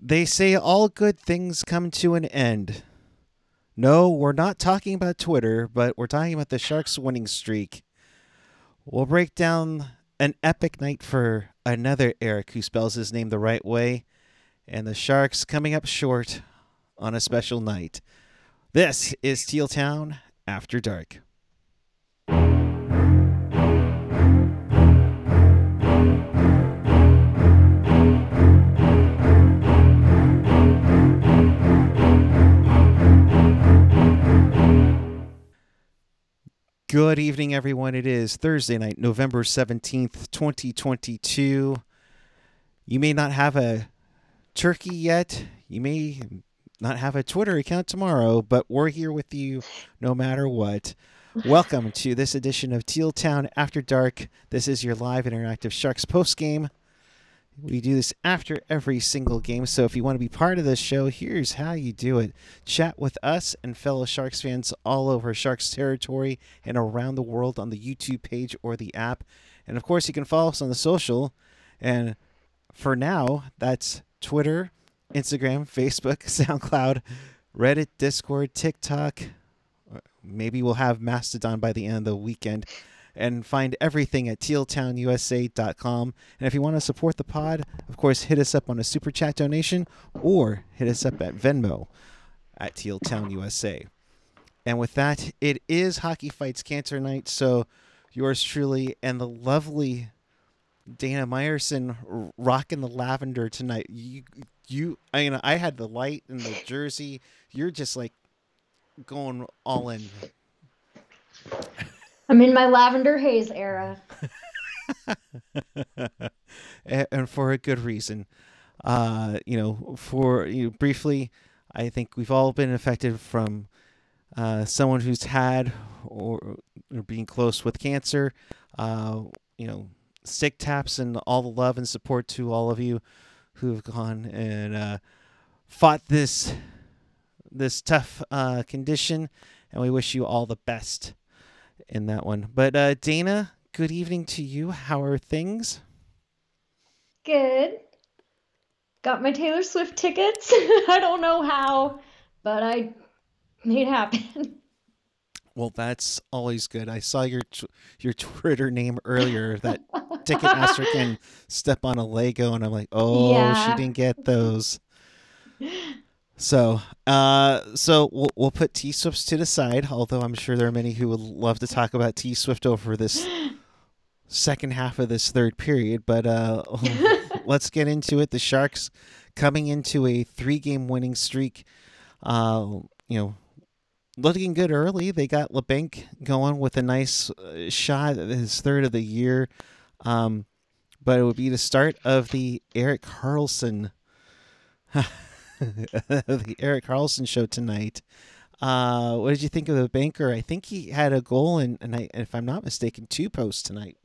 They say all good things come to an end. No, we're not talking about Twitter, but we're talking about the Sharks winning streak. We'll break down an epic night for another Eric who spells his name the right way, and the Sharks coming up short on a special night. This is Teal Town After Dark. Good evening, everyone. It is Thursday night, November 17th, 2022. You may not have a turkey yet. You may not have a Twitter account tomorrow, but we're here with you no matter what. Welcome to this edition of Teal Town After Dark. This is your live interactive Sharks post game. We do this after every single game. So if you want to be part of this show, here's how you do it. Chat with us and fellow Sharks fans all over Sharks territory and around the world on the YouTube page or the app. And of course, you can follow us on the social. And for now, that's Twitter, Instagram, Facebook, SoundCloud, Reddit, Discord, TikTok. Maybe we'll have Mastodon by the end of the weekend and find everything at tealtownusa.com. And if you want to support the pod, of course, hit us up on a super chat donation or hit us up at Venmo at tealtownusa. And with that, it is Hockey Fights Cancer Night. So yours truly and the lovely Dana Meyerson rocking the lavender tonight. You, you, I mean, I had the light and the jersey. You're just like going all in. I'm in my lavender haze era. and for a good reason. Uh, you know, for you know, briefly, I think we've all been affected from uh, someone who's had or, or being close with cancer. Uh, you know, sick taps and all the love and support to all of you who have gone and uh, fought this this tough uh, condition, and we wish you all the best in that one. But uh, Dana, good evening to you. How are things? Good. Got my Taylor Swift tickets. I don't know how, but I made it happen. Well, that's always good. I saw your your Twitter name earlier that Ticketmaster can step on a Lego, and I'm like, oh, yeah. she didn't get those. So, uh, so we'll we'll put T Swifts to the side. Although I'm sure there are many who would love to talk about T Swift over this second half of this third period. But uh, let's get into it. The Sharks coming into a three-game winning streak. Uh, you know, looking good early. They got Labanc going with a nice uh, shot, his third of the year. Um, but it would be the start of the Erik Karlsson. the Erik Karlsson show tonight. Uh, what did you think of the banker? I think he had a goal and, and I, if I'm not mistaken, two posts tonight.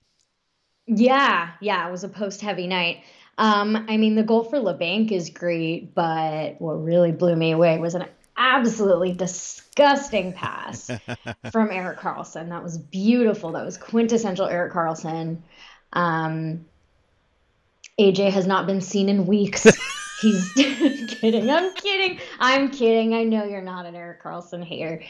Yeah, yeah, it was a post heavy night. Um, I mean, the goal for Labanc is great, but what really blew me away was an absolutely disgusting pass from Erik Karlsson. That was beautiful. That was quintessential Erik Karlsson. Um, AJ has not been seen in weeks. He's kidding. I'm kidding. I'm kidding. I know you're not an Erik Karlsson hater,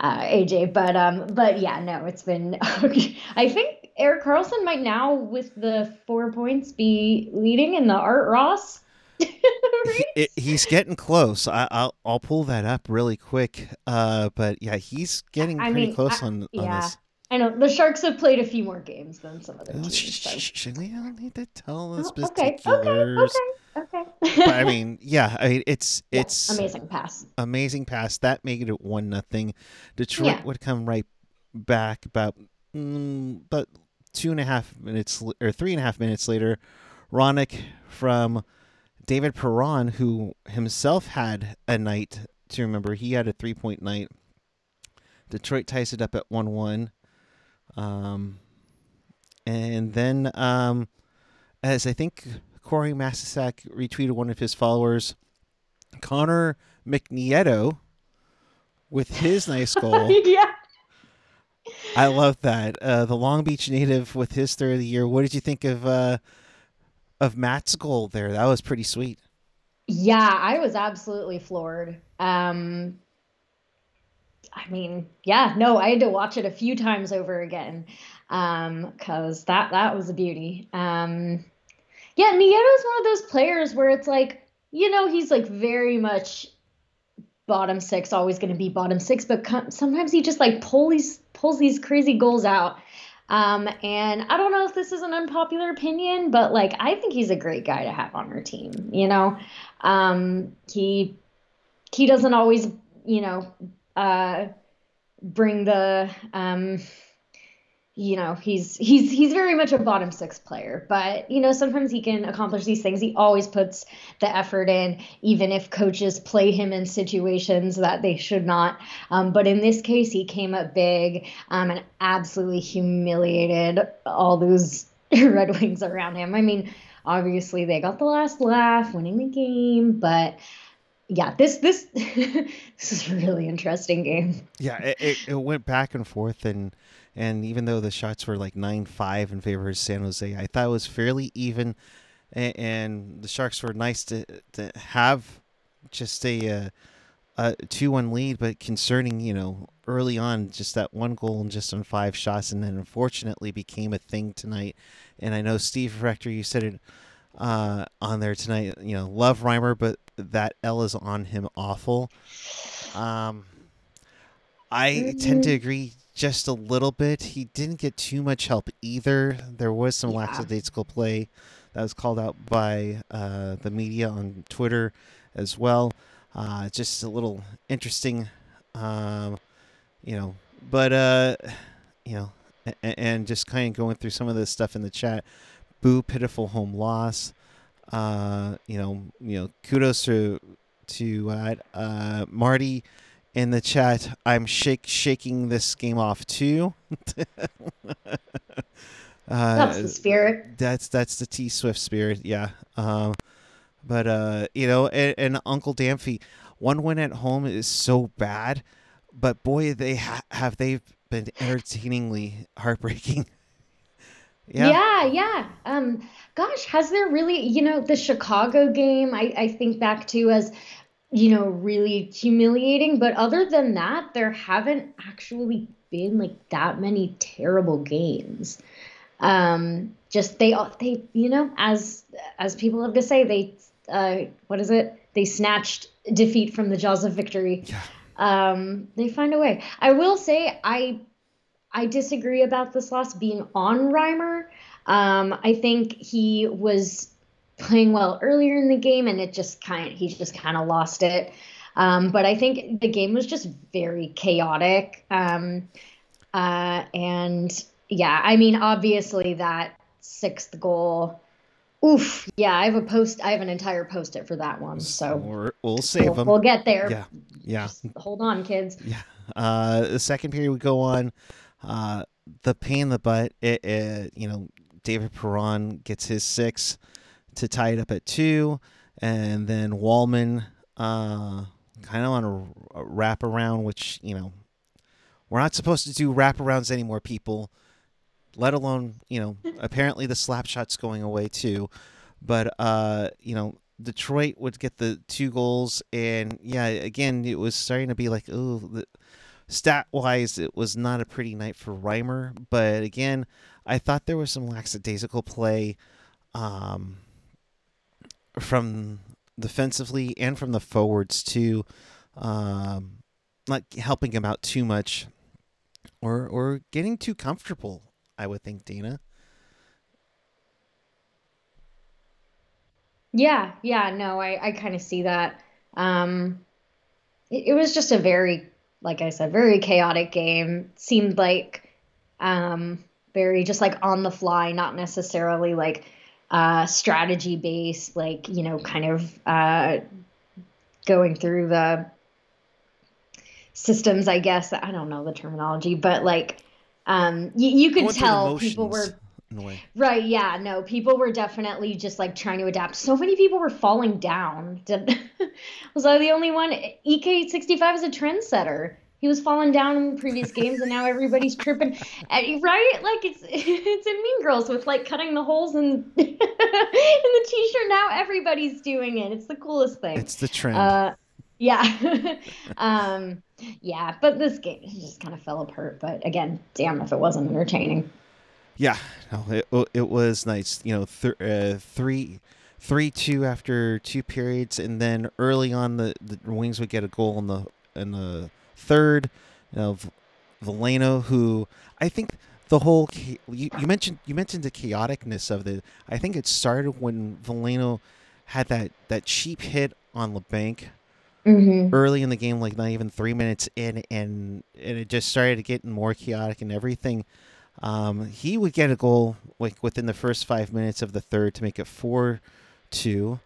uh, AJ, but um, but yeah, no, it's been. I think Erik Karlsson might now, with the four points, be leading in the Art Ross. he, he's getting close. I, will I'll pull that up really quick. Uh, but yeah, he's getting pretty mean, close I, on, on yeah. this. I know the Sharks have played a few more games than some other teams. Should we don't need to tell us oh, okay, particulars. Okay, okay, okay. but I mean, yeah, I mean, it's it's amazing pass. Amazing pass. That made it one nothing. Detroit yeah. would come right back about mm, but two and a half minutes or three and a half minutes later. Ronick from David Perron, who himself had a night to remember. He had a three point night. Detroit ties it up at one one. Um, and then, um, as I think Corey Masisak retweeted one of his followers, Connor McNieto with his nice goal. yeah. I love that. Uh, the Long Beach native with his third of the year. What did you think of uh, of Matt's goal there? That was pretty sweet. Yeah, I was absolutely floored. Um, I mean, yeah, no, I had to watch it a few times over again because um, that that was a beauty. Um, yeah, Nieto's one of those players where it's like, you know, he's like very much bottom six, always going to be bottom six, but sometimes he just like pulls pulls these crazy goals out. Um, and I don't know if this is an unpopular opinion, but like I think he's a great guy to have on our team. You know, um, he he doesn't always, you know, uh, bring the um, you know he's he's he's very much a bottom six player but you know sometimes he can accomplish these things. He always puts the effort in even if coaches play him in situations that they should not. Um, but in this case he came up big um, and absolutely humiliated all those red wings around him. I mean obviously they got the last laugh winning the game but yeah, this this this is a really interesting game. Yeah, it, it, it, went back and forth, and and even though the shots were like nine five in favor of San Jose, I thought it was fairly even, and, and the Sharks were nice to to have just a uh, a two one lead, but concerning, you know, early on, just that one goal and just on five shots, and then unfortunately became a thing tonight. And I know Steve Rector, you said it uh, on there tonight. You know, love Reimer, but that L is on him awful. Um, I mm-hmm. tend to agree just a little bit. He didn't get too much help either. There was some yeah. lackadaisical play that was called out by uh, the media on Twitter as well. Uh, just a little interesting, um, you know, but uh, you know, and, and just kind of going through some of the stuff in the chat. Boo, pitiful home loss. Uh, you know, you know, kudos to to uh, uh, Marty in the chat. I'm shake shaking this game off too. uh, that's the spirit. That's that's the T Swift spirit. Yeah. Um, but uh, you know, and, and, Uncle Damphy, one win at home is so bad, but boy, they ha- have they been entertainingly heartbreaking. yeah. Yeah, yeah. Um, gosh, has there really? You know, the Chicago game. I I think back to as you know, really humiliating. But other than that, there haven't actually been like that many terrible games. Um, just they they you know as as people have to say they uh, what is it they snatched defeat from the jaws of victory. Yeah. Um, they find a way. I will say I I disagree about this loss being on Reimer. Um, I think he was playing well earlier in the game, and it just kind he just kind of lost it. Um, but I think the game was just very chaotic. Um, uh, and yeah, I mean, obviously that sixth goal. Oof, yeah, I have a post. I have an entire post-it for that one. So we will save we'll, them. We'll get there. Yeah, yeah. Just hold on, kids. Yeah. Uh, the second period we go on. Uh, the pain in the butt. It, it, you know, David Perron gets his six to tie it up at two, and then Walman uh, kind of on a, a wraparound, which you know we're not supposed to do wraparounds anymore, people. Let alone you know apparently the slap shot's going away too, but uh, you know Detroit would get the two goals, and yeah, again it was starting to be like oh. Stat wise, it was not a pretty night for Reimer, but again, I thought there was some lackadaisical play. Um, from defensively and from the forwards too, um, not helping him out too much, or or getting too comfortable. I would think, Dana. Yeah, yeah, no, I I kind of see that. Um, it, it was just a very, like I said, very chaotic game. Seemed like, um, very just like on the fly, not necessarily like uh, strategy based, like, you know, kind of uh, going through the systems, I guess. I don't know the terminology, but like, um, you, you could tell people were. Right, yeah, no, people were definitely just like trying to adapt. So many people were falling down. Did, was I the only one? EK65 is a trendsetter. He was falling down in previous games, and now everybody's tripping. Right? Like it's it's in Mean Girls with like cutting the holes in in the t-shirt. Now everybody's doing it. It's the coolest thing. It's the trend. Uh, yeah. um, yeah, but this game just kind of fell apart. But again, damn if it wasn't entertaining. Yeah, no, it it was nice. You know, th- uh, three three two after two periods, and then early on the, the Wings would get a goal in the in the third. You know, Veleno, who I think the whole you, you mentioned you mentioned the chaoticness of the. I think it started when Veleno had that that cheap hit on Labanc mm-hmm. early in the game, like not even three minutes in, and and it just started getting more chaotic and everything. Um, he would get a goal like within the first five minutes of the third to make it four two,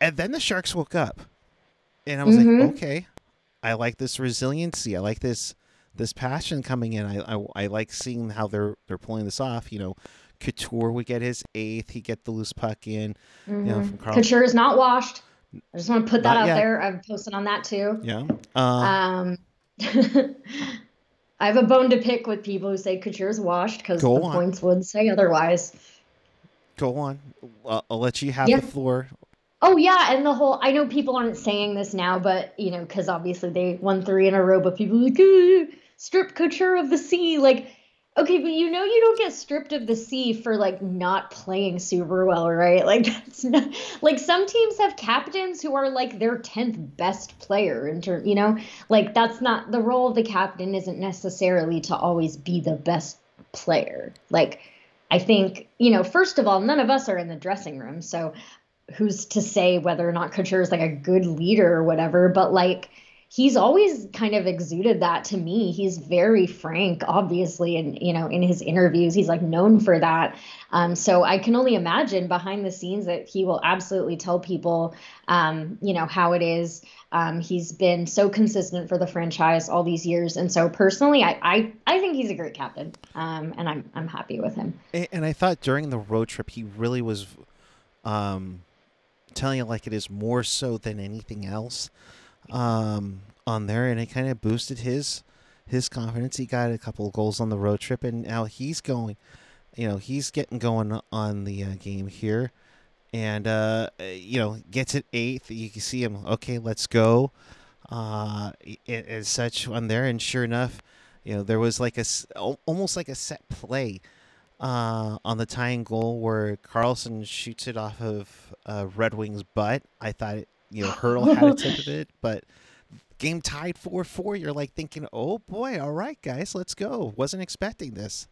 and then the Sharks woke up, and I was Mhm. like, okay, I like this resiliency. I like this this passion coming in. I, I I like seeing how they're they're pulling this off. You know, Couture would get his eighth. He get the loose puck in. know, Mhm. from Carl- Couture is not washed. I just want to put that Not out yet. there. I've posted on that too. Yeah. Uh, Um, I have a bone to pick with people who say Couture is washed because the on. points would say otherwise. go on. I'll, I'll let you have Yeah. the floor. Oh yeah, and the whole I know people aren't saying this now, but you know, because obviously they won three in a row, but people like strip couture of the C. Like, okay, but you know you don't get stripped of the C for like not playing super well, right? Like that's not like some teams have captains who are like their tenth best player in term you know, like that's not the role of the captain isn't necessarily to always be the best player. Like I think, you know, first of all, none of us are in the dressing room, so who's to say whether or not Couture is like a good leader or whatever, but like he's always kind of exuded that to me. He's very frank, obviously, and you know, in his interviews, he's like known for that. Um, so I can only imagine behind the scenes that he will absolutely tell people, um, you know, how it is. Um, he's been so consistent for the franchise all these years, and so personally, I I, I think he's a great captain, um, and I'm I'm happy with him. And I thought during the road trip, he really was um, telling it like it is more so than anything else um, on there, and it kind of boosted his his confidence. He got a couple goals on the road trip, and now he's going. You know, he's getting going on the uh, game here, and uh, you know gets it eighth. You can see him. Okay, let's go. Uh, and such on there, and sure enough, you know there was like a almost like a set play uh, on the tying goal where Karlsson shoots it off of uh, Red Wings' butt. I thought it, you know Hertl had a tip of it, but game tied four four. You're like thinking, oh boy, all right guys, let's go. Wasn't expecting this.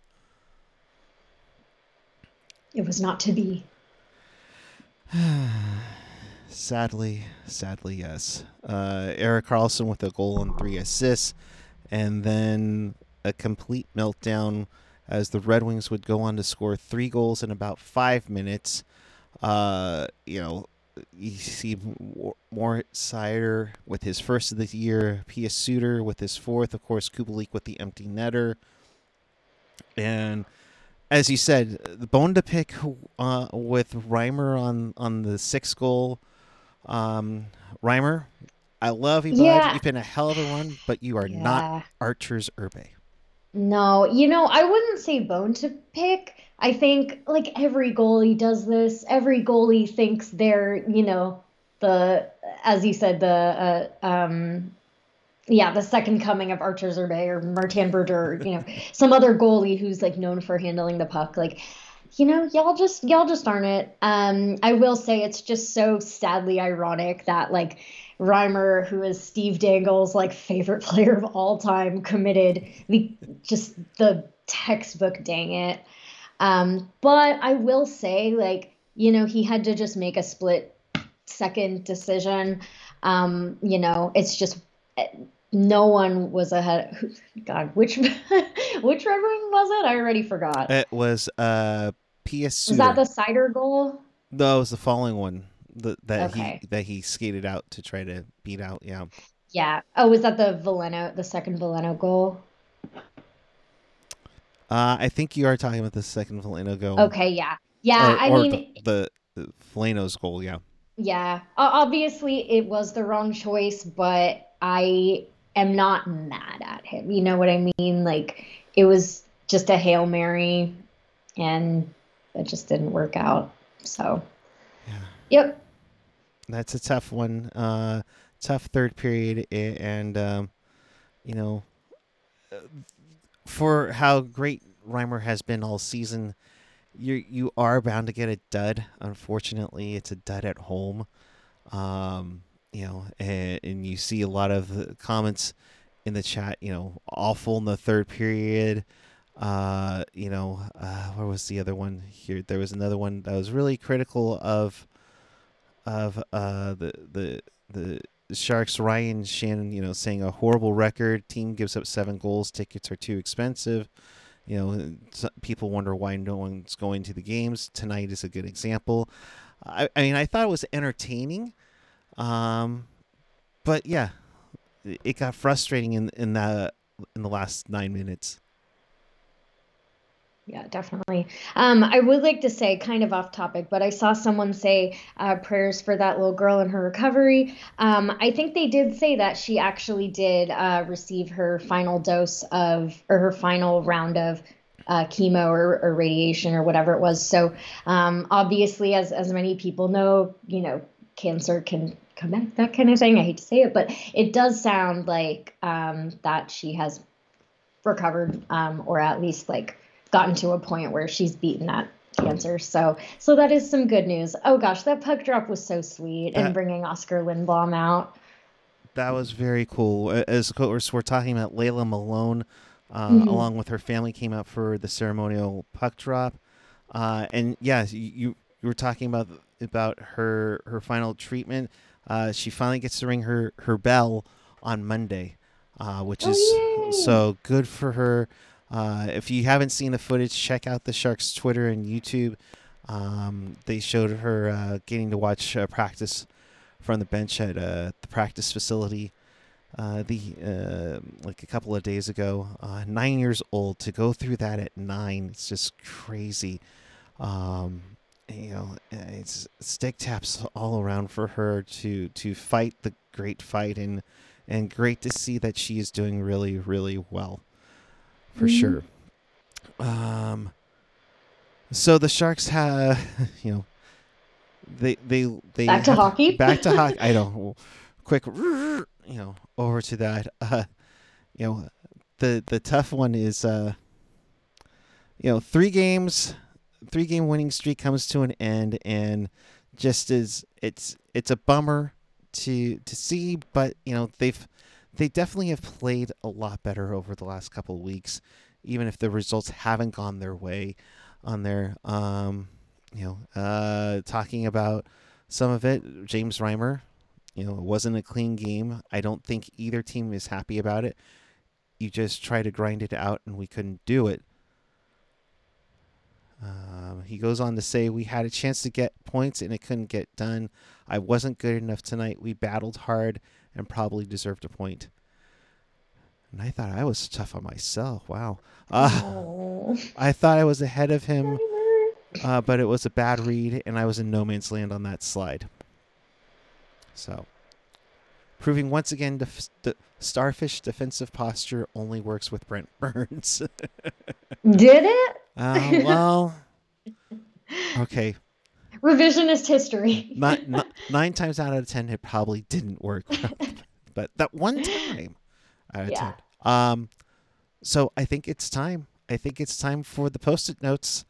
It was not to be. Sadly, sadly, yes. Uh, Erik Karlsson with a goal and three assists, and then a complete meltdown as the Red Wings would go on to score three goals in about five minutes. Uh, you know, you see Mor- Moritz Seider with his first of the year, Pius Suter with his fourth, of course, Kubalik with the empty netter. And as you said, the bone to pick uh, with Reimer on, on the sixth goal. Um, Reimer, I love you, bud. Yeah. You've been a hell of a one, but you are not Arturs Irbe. No, you know, I wouldn't say bone to pick. I think like every goalie does this. Every goalie thinks they're, you know, the as you said, the uh, um yeah, the second coming of Arturs Irbe or Martin Brodeur, you know, some other goalie who's like known for handling the puck. Like, you know, y'all just y'all just aren't it. Um, I will say it's just so sadly ironic that like Reimer, who is Steve Dangle's like favorite player of all time, committed the just the textbook dang it. Um, but I will say, like, you know, he had to just make a split second decision. Um, you know, it's just eh, no one was ahead. God, which which Red Wing was it? I already forgot. It was uh, Suter. Was that the Seider goal? No, it was the following one the, that Okay. he that he skated out to try to beat out. Yeah. Yeah. Oh, was that the Veleno, the second Veleno goal? Uh, I think you are talking about the second Veleno goal. Okay, yeah. Yeah, Or, I or mean, the, the, Veleno's goal. Yeah. yeah. Obviously, it was the wrong choice, but I am not mad at him. You know what I mean? Like it was just a hail mary, and it just didn't work out. So. Yep. That's a tough one. Uh, tough third period, and um, you know, for how great Reimer has been all season, you you are bound to get a dud. Unfortunately, it's a dud at home. Um, you know, and, and you see a lot of comments in the chat. You know, awful in the third period. Uh, you know, uh, where was the other one here? There was another one that was really critical of of uh the the the Sharks Ryan Shannon, you know, saying a horrible record. Team gives up seven goals. Tickets are too expensive. You know, people wonder why no one's going to the games. Tonight is a good example. I, I mean, I thought it was entertaining, um, but yeah, it got frustrating in in the in the last nine minutes. Yeah, definitely. Um, I would like to say, kind of off topic, but I saw someone say uh, prayers for that little girl in her recovery. Um, I think they did say that she actually did uh, receive her final dose of, or her final round of uh, chemo or, or, radiation or whatever it was. So um, obviously, as as many people know, you know, cancer can come back, that kind of thing. I hate to say it, but it does sound like um, that she has recovered, um, or at least like gotten to a point where she's beaten that cancer. So so that is some good news. Oh gosh, that puck drop was so sweet and bringing Oskar Lindblom out. That was very course, As we're talking about Layla Malone, uh, mm-hmm. along with her family, came out for the ceremonial puck drop. Uh, and yeah, you, you were talking about about her her final treatment. Uh, she finally gets to ring her her bell on Monday, uh, which oh, is yay. so good for her. Uh, if you haven't seen the footage, check out the Sharks' Twitter and YouTube. Um, they showed her uh, getting to watch uh, practice from the bench at uh, the practice facility uh, the like a couple of days ago. nine years old to go through that at nine, it's just crazy. Um, you know, it's stick taps all around for her to to fight the great fight and and great to see that she is doing really really well for mm-hmm. sure. Um, so the Sharks have, you know, they they they back to hockey. Back to hockey. I don't. Quick, you know, over to that. Uh, you know, the the tough one is, uh, you know, three games, three game winning streak comes to an end, and just as it's it's a bummer to to see, but you know they've they definitely have played a lot better over the last couple weeks, even if the results haven't gone their way on there. Um, you know, uh, talking about some of it, James Reimer, you know, it wasn't a clean game. I don't think either team is happy about it. You just try to grind it out, and we couldn't do it. Um, he goes on to say, We had a chance to get points and it couldn't get done. I wasn't good enough tonight. We battled hard and probably deserved a point. And I thought I was tough on myself. Wow. Uh, I thought I was ahead of him, uh, but it was a bad read, and I was in no man's land on that slide. So, proving once again def- the starfish defensive posture only works with Brent Burns. Did it? Uh, well, okay. Revisionist history. nine, nine times out of ten, it probably didn't work. but that one time out of yeah. 10. Um, so I think it's time. I think it's time for the post-it notes.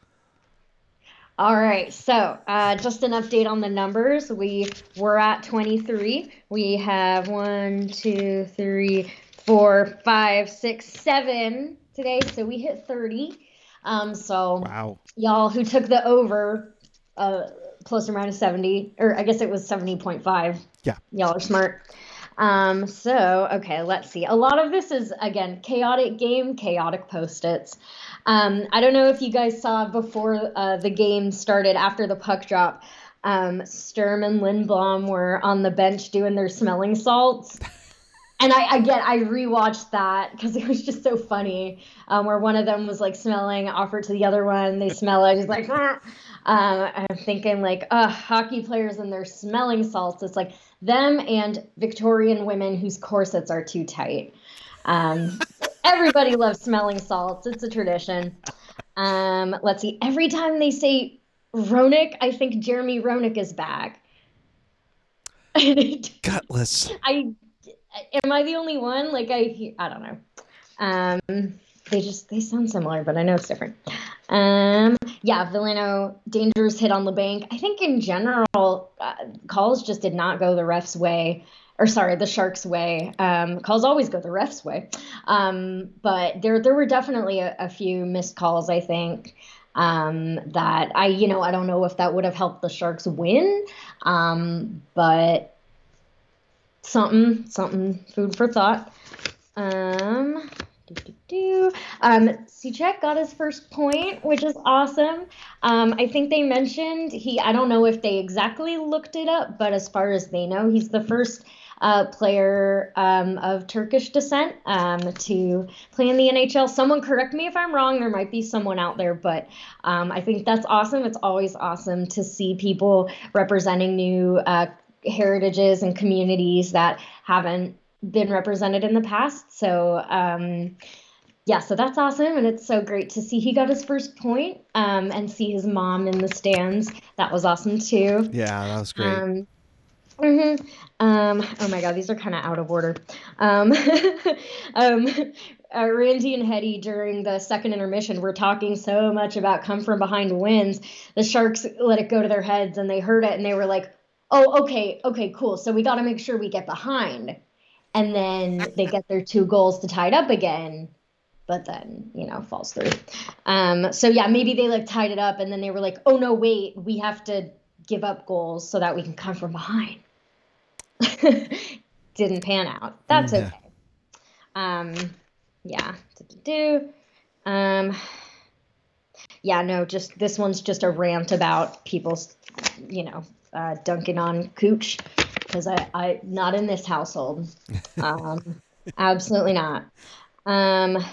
All right. So, uh, just an update on the numbers. We were at 23. We have one, two, three, four, five, six, seven today. So we hit 30. Um, so wow. y'all who took the over, uh, plus or minus 70, or I guess it was 70.5. Yeah. Y'all are smart. Um, so, okay, let's see. A lot of this is, again, chaotic game, chaotic post its. Um, I don't know if you guys saw before uh, the game started, after the puck drop, um, Sturm and Lindblom were on the bench doing their smelling salts. and I again I rewatched that because it was just so funny. Um, where one of them was like smelling, offered to the other one, they smell it, he's like, ah. Um, I'm thinking like, uh, hockey players and their smelling salts. It's like them and Victorian women whose corsets are too tight. Um, everybody loves smelling salts. It's a tradition. Um, let's see. Every time they say Ronick, I think Jeremy Roenick is back. Gutless. I am I the only one? Like I I don't know. Um, they just they sound similar, but I know it's different. Um, yeah, Veleno dangerous hit on the bank. I think in general, uh, calls just did not go the refs' way, or sorry, the Sharks' way. Um, calls always go the refs' way, um, but there there were definitely a, a few missed calls. I think um, that I you know I don't know if that would have helped the Sharks win, um, but something something food for thought. Um, Cicek got his first point, which is awesome. Um, I think they mentioned he, I don't know if they exactly looked it up, but as far as they know, he's the first uh, player um, of Turkish descent um, to play in the NHL. Someone correct me if I'm wrong. There might be someone out there, but um, I think that's awesome. It's always awesome to see people representing new uh, heritages and communities that haven't been represented in the past. So, um, yeah, so that's awesome. And it's so great to see he got his first point, um, and see his mom in the stands. That was awesome too. Yeah, that was great. Um, mm-hmm. um, oh my God, these are kind of out of order. Um, um, uh, Randy and Hetty during the second intermission were talking so much about come from behind wins. The Sharks let it go to their heads and they heard it and they were like, oh, okay, okay, cool. So we got to make sure we get behind and then they get their two goals to tie it up again but then you know falls through. Um, so yeah maybe they like tied it up and then they were like oh no wait we have to give up goals so that we can come from behind. Didn't pan out. That's yeah. okay. Um yeah. Do um yeah no just this one's just a rant about people's you know uh, dunking on cooch because I, I not in this household. Um, absolutely not. Um,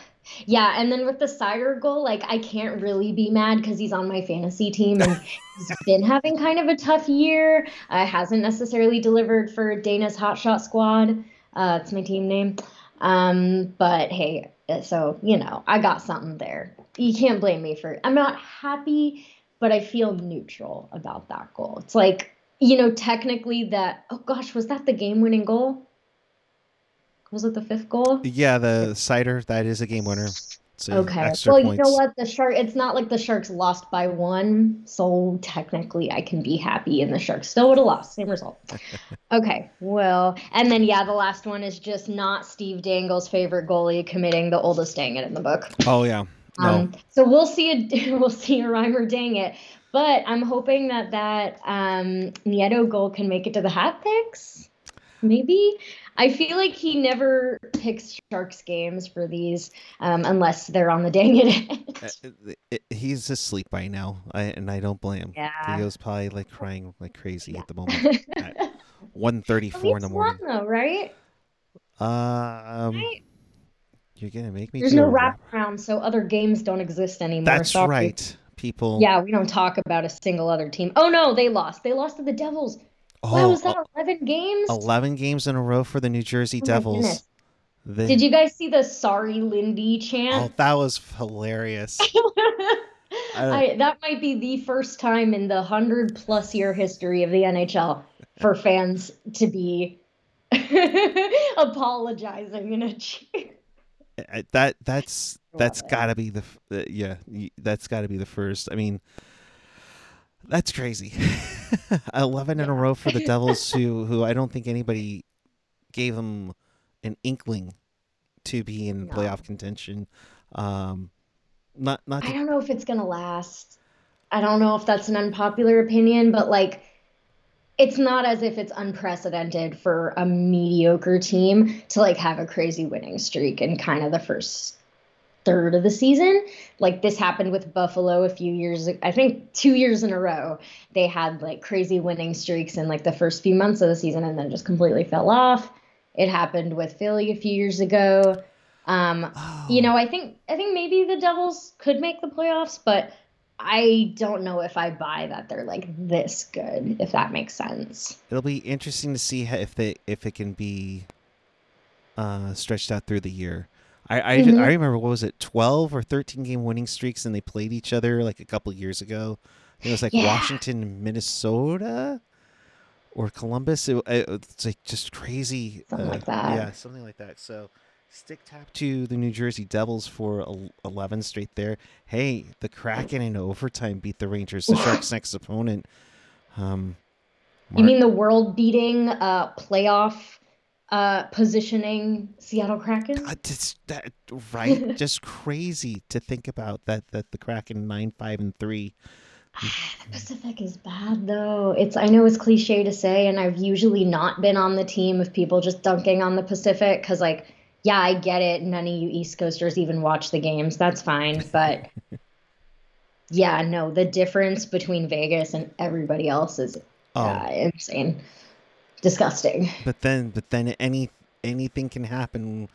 yeah, and then with the Seider goal, like I can't really be mad because he's on my fantasy team and he's been having kind of a tough year. Uh, hasn't necessarily delivered for Dana's Hotshot Squad. Uh, it's my team name. Um, but hey, so you know, I got something there. You can't blame me for. I'm not happy, but I feel neutral about that goal. It's like you know, technically that, oh gosh, was that the game winning goal? Was it the fifth goal? Yeah, the Seider, that is a game winner. So okay. Well, points. you know what? The shark. It's not like the Sharks lost by one, so technically I can be happy, and the Sharks still would have lost. Same result. okay. Well, and then yeah, the last one is just not Steve Dangle's favorite goalie committing the oldest dang it in the book. Oh yeah. No. Um, so we'll see a we'll see a Reimer dang it. But I'm hoping that that um, Nieto goal can make it to the hat picks. Maybe. I feel like he never picks Sharks games for these um, unless they're on the dang it. Uh, he's asleep by now, I, and I don't blame him. Yeah. He was probably like crying like crazy yeah. at the moment. at 1.34 in the morning. Fun, though, right? Uh, um, right? You're gonna make me. There's no wraparound, so other games don't exist anymore. That's right people. Yeah, we don't talk about a single other team. Oh no, they lost. They lost to the Devils. Oh, wow, was that uh, eleven games? Eleven games in a row for the New Jersey oh Devils. The... Did you guys see the "Sorry, Lindy" chant? Oh, that was hilarious. I, that might be the first time in the hundred plus year history of the NHL for fans to be apologizing in a cheer. That that's that's got to be the uh, yeah that's got to be the first. I mean, that's crazy. Eleven in a row for the Devils, who who I don't think anybody gave them an inkling to be in no. playoff contention. Um, not not. To... I don't know if it's gonna last. I don't know if that's an unpopular opinion, but like it's not as if it's unprecedented for a mediocre team to like have a crazy winning streak in kind of the first third of the season. Like this happened with Buffalo a few years, I think two years in a row. They had like crazy winning streaks in like the first few months of the season and then just completely fell off. It happened with Philly a few years ago. Um, oh. You know, I think I think maybe the Devils could make the playoffs, but I don't know if I buy that they're like this good. If that makes sense. It'll be interesting to see if they if it can be uh, stretched out through the year. I I, mm-hmm. I remember what was it, twelve or thirteen game winning streaks, and they played each other like a couple years ago. It was like yeah. Washington, Minnesota, or Columbus. It, it, it's like just crazy. Something uh, like that. Yeah, something like that. So stick tap to the New Jersey Devils for 11 straight there. Hey, the Kraken in overtime beat the Rangers, the Sharks' next opponent. Um, Mark- you mean the world beating uh, playoff uh, positioning Seattle Kraken? Uh, just that, right? just crazy to think about that, that the Kraken 9 5 and 3 the Pacific is bad though. It's I know it's cliche to say, and I've usually not been on the team of people just dunking on the Pacific because like, yeah, I get it. None of you East Coasters even watch the games. That's fine, but yeah, no, the difference between Vegas and everybody else is oh. uh, insane, disgusting. But then, but then any anything can happen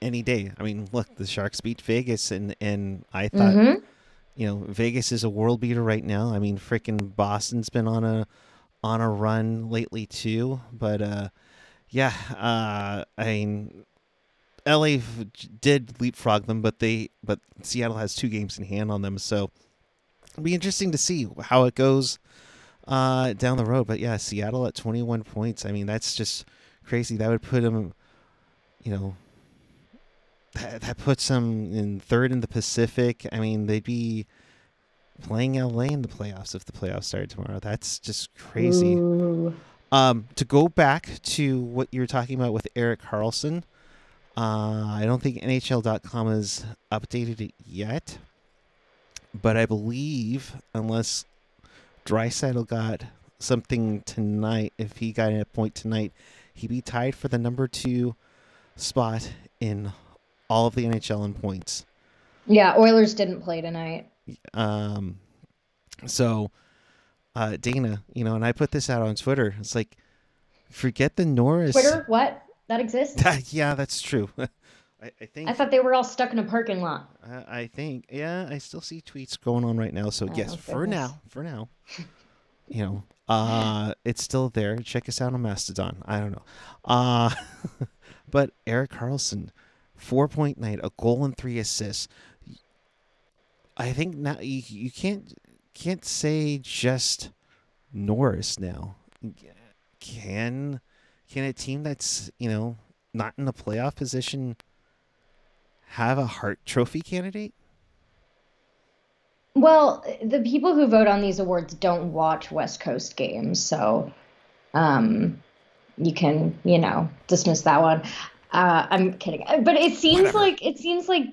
any day. I mean, look, the Sharks beat Vegas, and and I thought. Mm-hmm you know, Vegas is a world beater right now. I mean, freaking Boston's been on a on a run lately too. But uh, yeah, uh, I mean, LA did leapfrog them, but they but Seattle has two games in hand on them, so it'll be interesting to see how it goes uh, down the road. But yeah, Seattle at 21 points. I mean, that's just crazy. That would put them, you know, that, that puts them in third in the Pacific. I mean, they'd be playing LA in the playoffs if the playoffs started tomorrow. That's just crazy. Ooh. Um, to go back to what you were talking about with Erik Karlsson, uh, I don't think NHL.com has updated it yet, but I believe unless Draisaitl got something tonight, if he got a point tonight, he'd be tied for the number two spot in all of the NHL in points. Yeah, Oilers didn't play tonight. Um, so uh, Dana, you know, and I put this out on Twitter. It's like, forget the Norris. Twitter, what? That exists? yeah, that's true. I, I, think. I thought they were all stuck in a parking lot. Uh, I think, yeah, I still see tweets going on right now. So oh, yes, for now, for now, you know, uh, it's still there. Check us out on Mastodon. I don't know, uh, but Erik Karlsson, four point night, a goal and three assists. I think now you, you can't can't say just Norris now. Can can a team that's you know not in the playoff position have a Hart Trophy candidate? Well, the people who vote on these awards don't watch West Coast games, so um, you can you know dismiss that one. Uh, I'm kidding, but it seems Whatever. like it seems like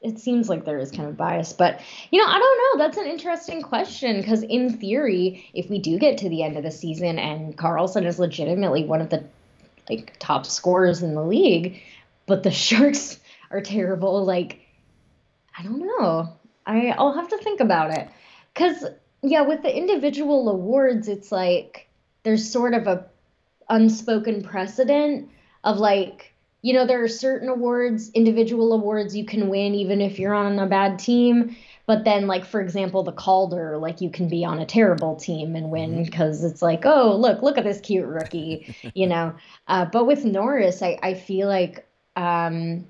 it seems like there is kind of bias, but you know, I don't know. That's an interesting question because in theory, if we do get to the end of the season and Karlsson is legitimately one of the like top scorers in the league, but the Sharks are terrible, like I don't know. I I'll have to think about it. Cuz yeah, with the individual awards, it's like there's sort of a unspoken precedent of like you know there are certain awards individual awards you can win even if you're on a bad team. But then like for example the calder like you can be on a terrible team and win because mm-hmm. it's like oh look look at this cute rookie you know? Uh, but with norris i, I feel like um,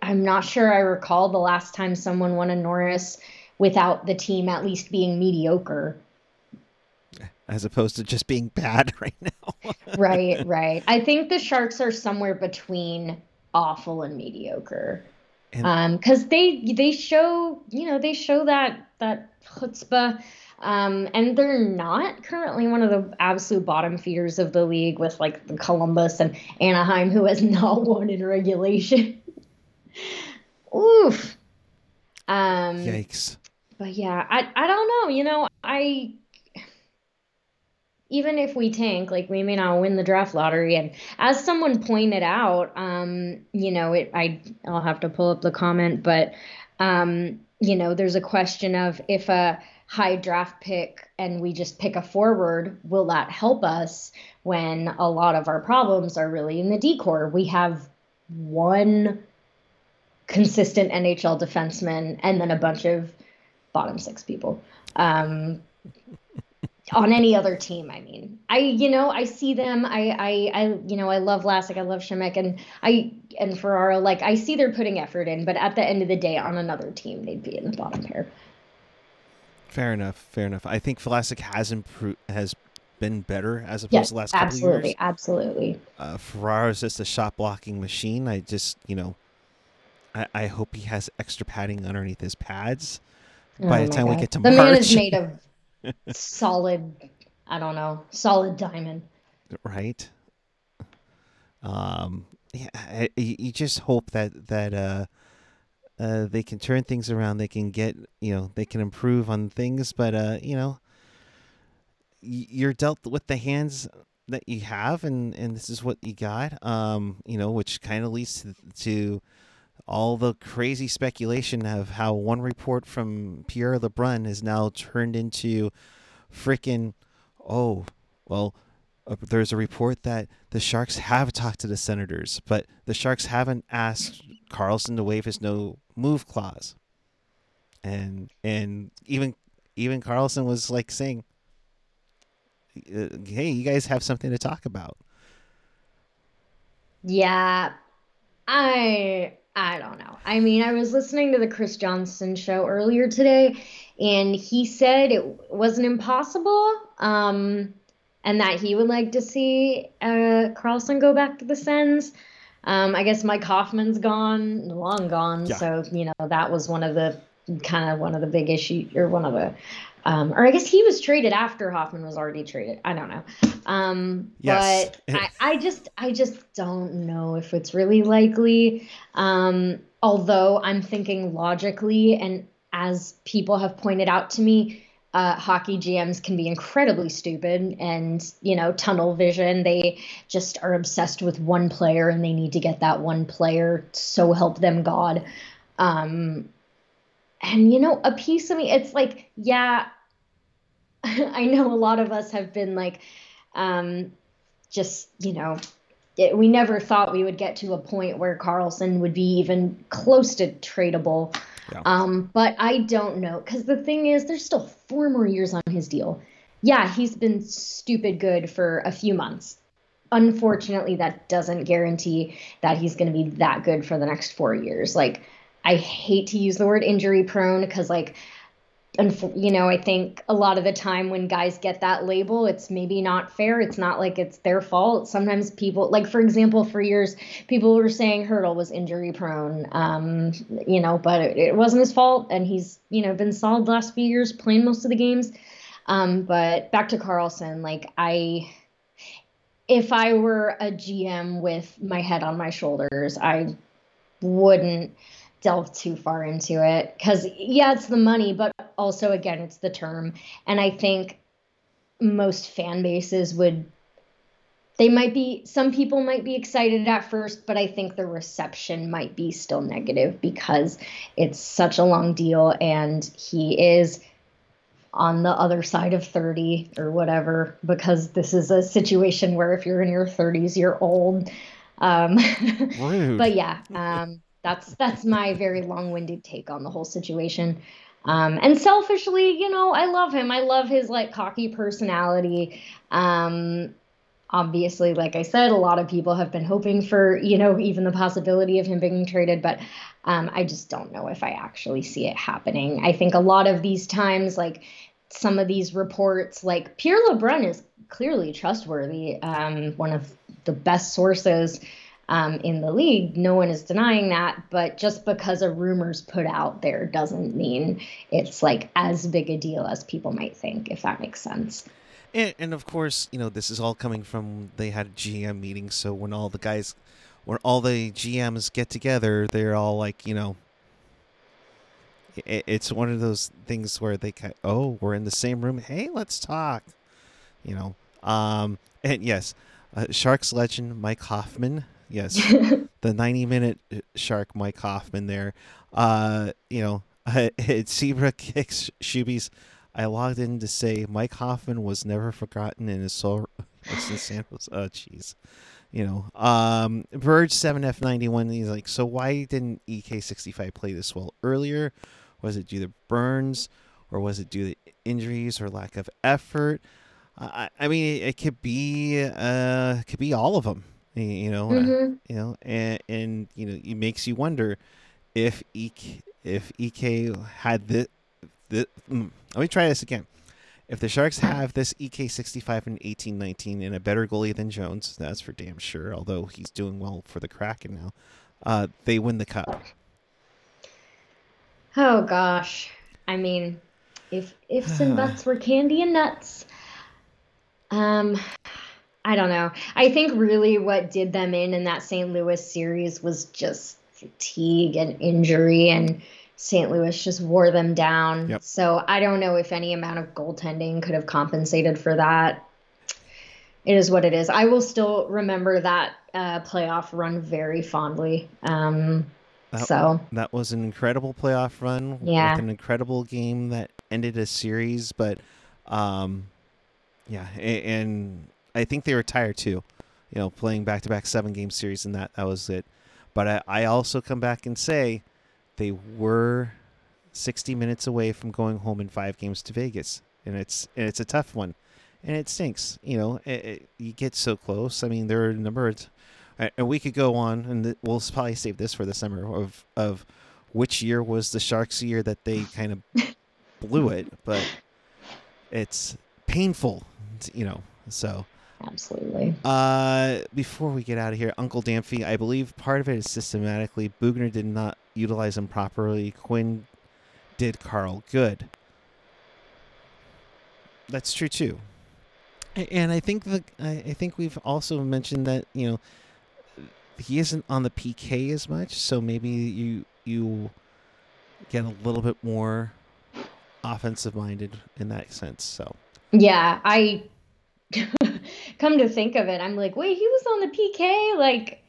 i'm not sure i recall the last time someone won a norris without the team at least being mediocre as opposed to just being bad right now. right, right. I think the Sharks are somewhere between awful and mediocre. And, um, because they they show you know they show that that chutzpah, um, and they're not currently one of the absolute bottom feeders of the league with like the Columbus and Anaheim who has not won in regulation. Oof. Um, Yikes. But yeah, I I don't know. You know, I even if we tank, like we may not win the draft lottery. And as someone pointed out, um, you know, it I I'll have to pull up the comment, but um, you know, there's a question of if a high draft pick and we just pick a forward, will that help us when a lot of our problems are really in the decor? We have one consistent NHL defenseman and then a bunch of bottom six people. Um, on any other team, I mean, I you know I see them. I I, I you know I love Vlasic, I love Simek and I and Ferraro. Like I see they're putting effort in, but at the end of the day, on another team, they'd be in the bottom pair. Fair enough. Fair enough. I think Vlasic has improved, has been better as opposed yes, to the last couple of years. Absolutely, absolutely. Uh, Ferraro's just a shot blocking machine. I just, you know, I, I hope he has extra padding underneath his pads oh by the time God. we get to the March. The man is made of solid. I don't know, solid diamond. Right. Um. Yeah. You just hope that that uh uh, they can turn things around. They can get, you know, they can improve on things. But, uh, you know, you're dealt with the hands that you have, and, and this is what you got, um, you know, which kind of leads to, to all the crazy speculation of how one report from Pierre LeBrun is now turned into freaking, oh, well, uh, there's a report that the Sharks have talked to the Senators, but the Sharks haven't asked Karlsson to waive his no move clause. And and even even Karlsson was like saying, uh, "Hey, you guys have something to talk about." Yeah, I I don't know. I mean, I was listening to the Chris Johnston show earlier today, and he said it wasn't impossible. Um, and that he would like to see uh, Karlsson go back to the Sens. Um, I guess Mike Hoffman's gone, long gone. Yeah. So you know that was one of the kind of one of the big issues, or one of the, um, or I guess he was traded after Hoffman was already traded. I don't know. Um, yes. But I, I just I just don't know if it's really likely. Um, although I'm thinking logically, and as people have pointed out to me, uh, hockey GMs can be incredibly stupid and, you know, tunnel vision. They just are obsessed with one player and they need to get that one player. So help them God. Um, and, you know, a piece of me, it's like, yeah, I know a lot of us have been like, um, just, you know, it, we never thought we would get to a point where Karlsson would be even close to tradable. Yeah. Um, but I don't know because the thing is, there's still four more years on his deal. Yeah, he's been stupid good for a few months. Unfortunately, that doesn't guarantee that he's going to be that good for the next four years. Like, I hate to use the word injury prone because, like, you know i think a lot of the time when guys get that label it's maybe not fair. It's not like it's their fault. Sometimes people like for example for years people were saying Hertl was injury prone um, you know but it, it, wasn't his fault and he's you know been solid last few years playing most of the games. Um, but back to Karlsson, like i if i were a gm with my head on my shoulders i wouldn't delve too far into it. Because yeah it's the money but also again it's the term. And i think most fan bases would they might be some people might be excited at first but i think the reception might be still negative because it's such a long deal and he is on the other side of 30 or whatever because this is a situation where if you're in your 30s you're old. Um, but yeah um, that's that's my very long-winded take on the whole situation. Um, and selfishly, you know, I love him. I love his like cocky personality. Um, obviously, like I said, a lot of people have been hoping for, you know, even the possibility of him being traded, but um, I just don't know if I actually see it happening. I think a lot of these times, like some of these reports, like Pierre LeBrun is clearly trustworthy, um, one of the best sources um, in the league. No one is denying that, but just because a rumor's put out there doesn't mean it's like as big a deal as people might think, if that makes sense. And, and of course, you know, this is all coming from they had a GM meeting, so when all the guys, when all the GMs get together, they're all like, you know, it, it's one of those things where they, kind oh, we're in the same room. Hey, let's talk. You know, um, and yes, uh, Sharks legend Mike Hoffman Yes, the 90 minute uh, shark Mike Hoffman there. Uh, you know, uh, Zebra kicks Shuby's I logged in to say Mike Hoffman was never forgotten in his soul. in San Jose. Oh, jeez. You know, um, Verge 7F91, he's like, so why didn't EK65 play this well earlier? Was it due to burns or was it due to injuries or lack of effort? I, I mean, it, it could be, uh, could be all of them, you know, Mhm. uh, you know, and, and, you know, it makes you wonder if EK, if EK had the, the, mm, let me try this again. If the Sharks have this EK65 in 1819 and a better goalie than Jones, that's for damn sure, although he's doing well for the Kraken now, uh, they win the cup. Oh gosh. I mean, if ifs and buts were candy and nuts. Um, I don't know. I think really what did them in in that St. Louis series was just fatigue and injury, and St. Louis just wore them down. Yep. So I don't know if any amount of goaltending could have compensated for that. It is what it is. I will still remember that uh, playoff run very fondly. Um, That- so That was an incredible playoff run Yeah. with an incredible game that ended a series, but um, yeah, and I think they were tired too. You know, playing back to back seven game series and that that was it. But I, I also come back and say they were 60 minutes away from going home in five games to Vegas, and it's and it's a tough one, and it stinks. You know, it, it- you get so close. I mean, there are a number of, and we could go on, and th- we'll probably save this for the summer of of which year was the Sharks' year that they kind of blew it, but it's painful, you know. So. Absolutely. Uh, before we get out of here, Uncle Damphy, I believe part of it is systematically. Boughner did not utilize him properly. Quinn did Carl good. That's true too. And I think the I I think we've also mentioned that you know he isn't on the PK as much, so maybe you you get a little bit more offensive minded in that sense. So Yeah, I come to think of it, I'm like, wait, he was on the PK? Like,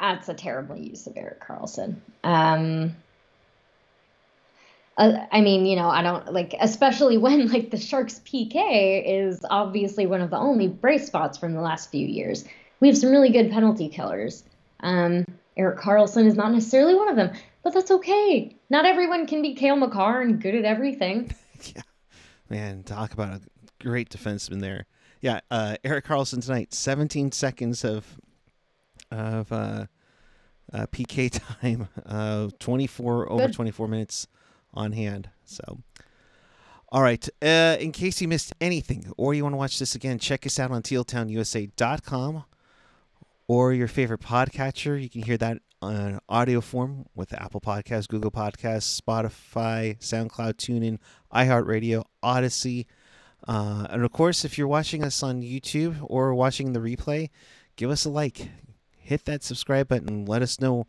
that's a terrible use of Erik Karlsson. Um, uh, I mean, you know, I don't like, especially when like the Sharks PK is obviously one of the only brace spots from the last few years. We have some really good penalty killers. Um, Erik Karlsson is not necessarily one of them, but that's okay. Not everyone can be Cale Makar and good at everything. Yeah, man, talk about a great defenseman there. Yeah, uh, Erik Karlsson tonight, 17 seconds of of uh, uh, PK time, uh, 24 over 24 minutes on hand. So, all right. Uh, in case you missed anything or you want to watch this again, check us out on tealtownusa.com or your favorite podcatcher. You can hear that on audio form with Apple Podcasts, Google Podcasts, Spotify, SoundCloud, TuneIn, iHeartRadio, Odyssey. Uh, and of course, if you're watching us on YouTube or watching the replay, give us a like, hit that subscribe button, let us know,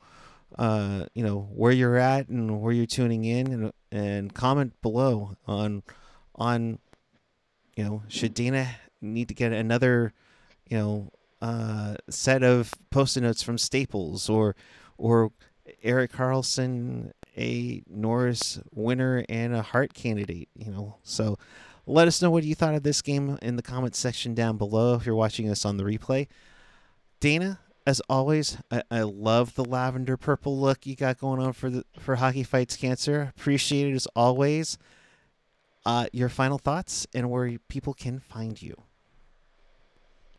uh, you know, where you're at and where you're tuning in, and and comment below on on, you know, should Dana need to get another, you know, uh, set of post-it notes from Staples or or Erik Karlsson a Norris winner and a Hart candidate, you know. So let us know what you thought of this game in the comments section down below if you're watching us on the replay. Dana, as always, I, I love the lavender purple look you got going on for the for Hockey Fights Cancer. Appreciate it as always. Uh, your final thoughts and where people can find you.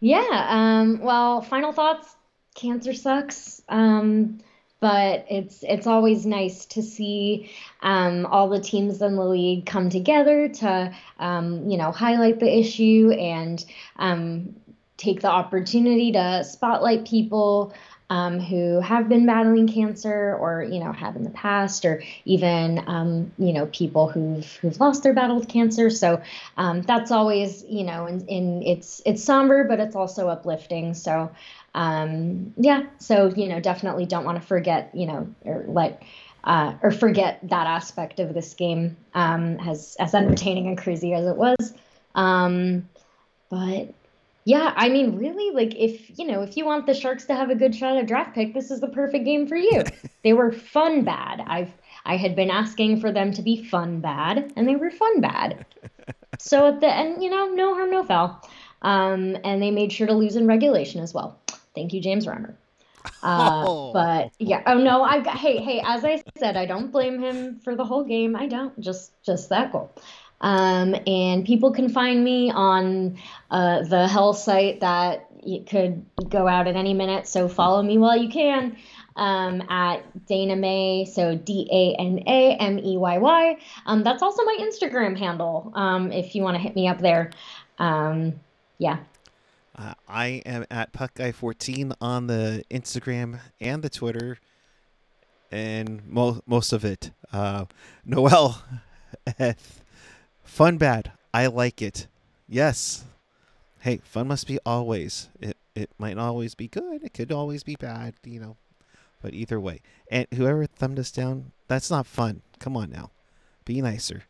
Yeah, um, well, final thoughts, cancer sucks. Um, but it's it's always nice to see um, all the teams in the league come together to um, you know highlight the issue and um, take the opportunity to spotlight people um, who have been battling cancer or you know have in the past or even um, you know people who've who've lost their battle with cancer. So um, that's always you know in, in it's it's somber but it's also uplifting. So um, yeah so you know definitely don't want to forget you know or let uh, or forget that aspect of this game um, as as entertaining and crazy as it was um, but yeah i mean really like if you know if you want the sharks to have a good shot at draft pick this is the perfect game for you they were fun bad i've I had been asking for them to be fun bad, and they were fun bad. so at the end, you know, no harm, no foul. Um, and they made sure to lose in regulation as well. Thank you, James Reimer. Uh, oh. But yeah, oh no, I got hey hey, as I said, I don't blame him for the whole game. I don't just just that goal. Um, and people can find me on uh, the hell site that could go out at any minute. So follow me while you can um, at Dana May. So D A N A M E Y Y. Um, that's also my Instagram handle um, if you want to hit me up there. Um, yeah. Uh, I am at PuckGuy14 on the Instagram and the Twitter, and mo- most of it. Uh, Noel, fun bad. I like it. Yes. Hey, fun must be always. It it might not always be good. It could always be bad. You know, but either way. And whoever thumbed us down, that's not fun. Come on now, be nicer.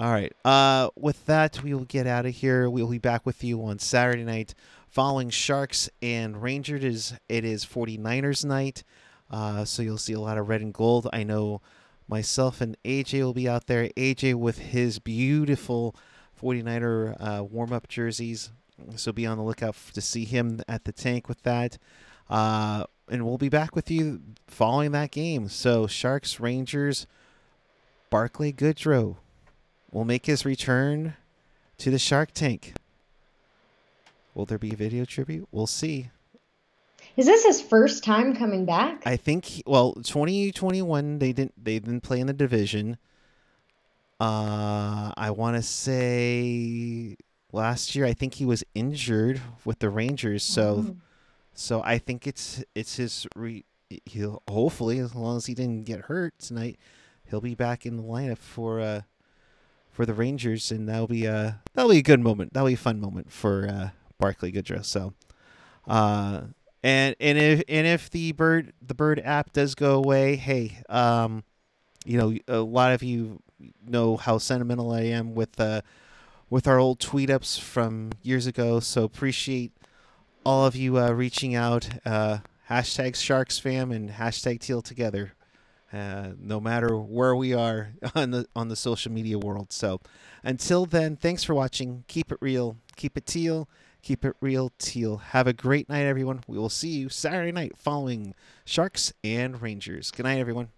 All right. Uh, with that, we will get out of here. We'll be back with you on Saturday night following Sharks and Rangers. It is, it is 49ers night. Uh, so you'll see a lot of red and gold. I know myself and AJ will be out there. AJ with his beautiful 49er uh, warm up jerseys. So be on the lookout to see him at the tank with that. Uh, and we'll be back with you following that game. So Sharks, Rangers, Barclay Goodrow will make his return to the Shark Tank. Will there be a video tribute? We'll see. Is this his first time coming back? I think. He, well, 2021 they didn't they didn't play in the division. Uh, I want to say last year I think he was injured with the Rangers, so oh. so I think it's it's his re. He'll hopefully as long as he didn't get hurt tonight, he'll be back in the lineup for uh for the Rangers, and that'll be a that'll be a good moment. That'll be a fun moment for uh, Barclay Goodrow. So, uh, and and if and if the bird the bird app does go away, hey, um, you know, a lot of you know how sentimental I am with uh with our old tweet ups from years ago. So appreciate all of you uh, reaching out. Uh, hashtag Sharks fam and hashtag Teal together uh, no matter where we are on the on the social media world. So until then, thanks for watching. Keep it real, keep it teal, keep it real teal. Have a great night, everyone. We will see you Saturday night following Sharks and Rangers. Good night, everyone.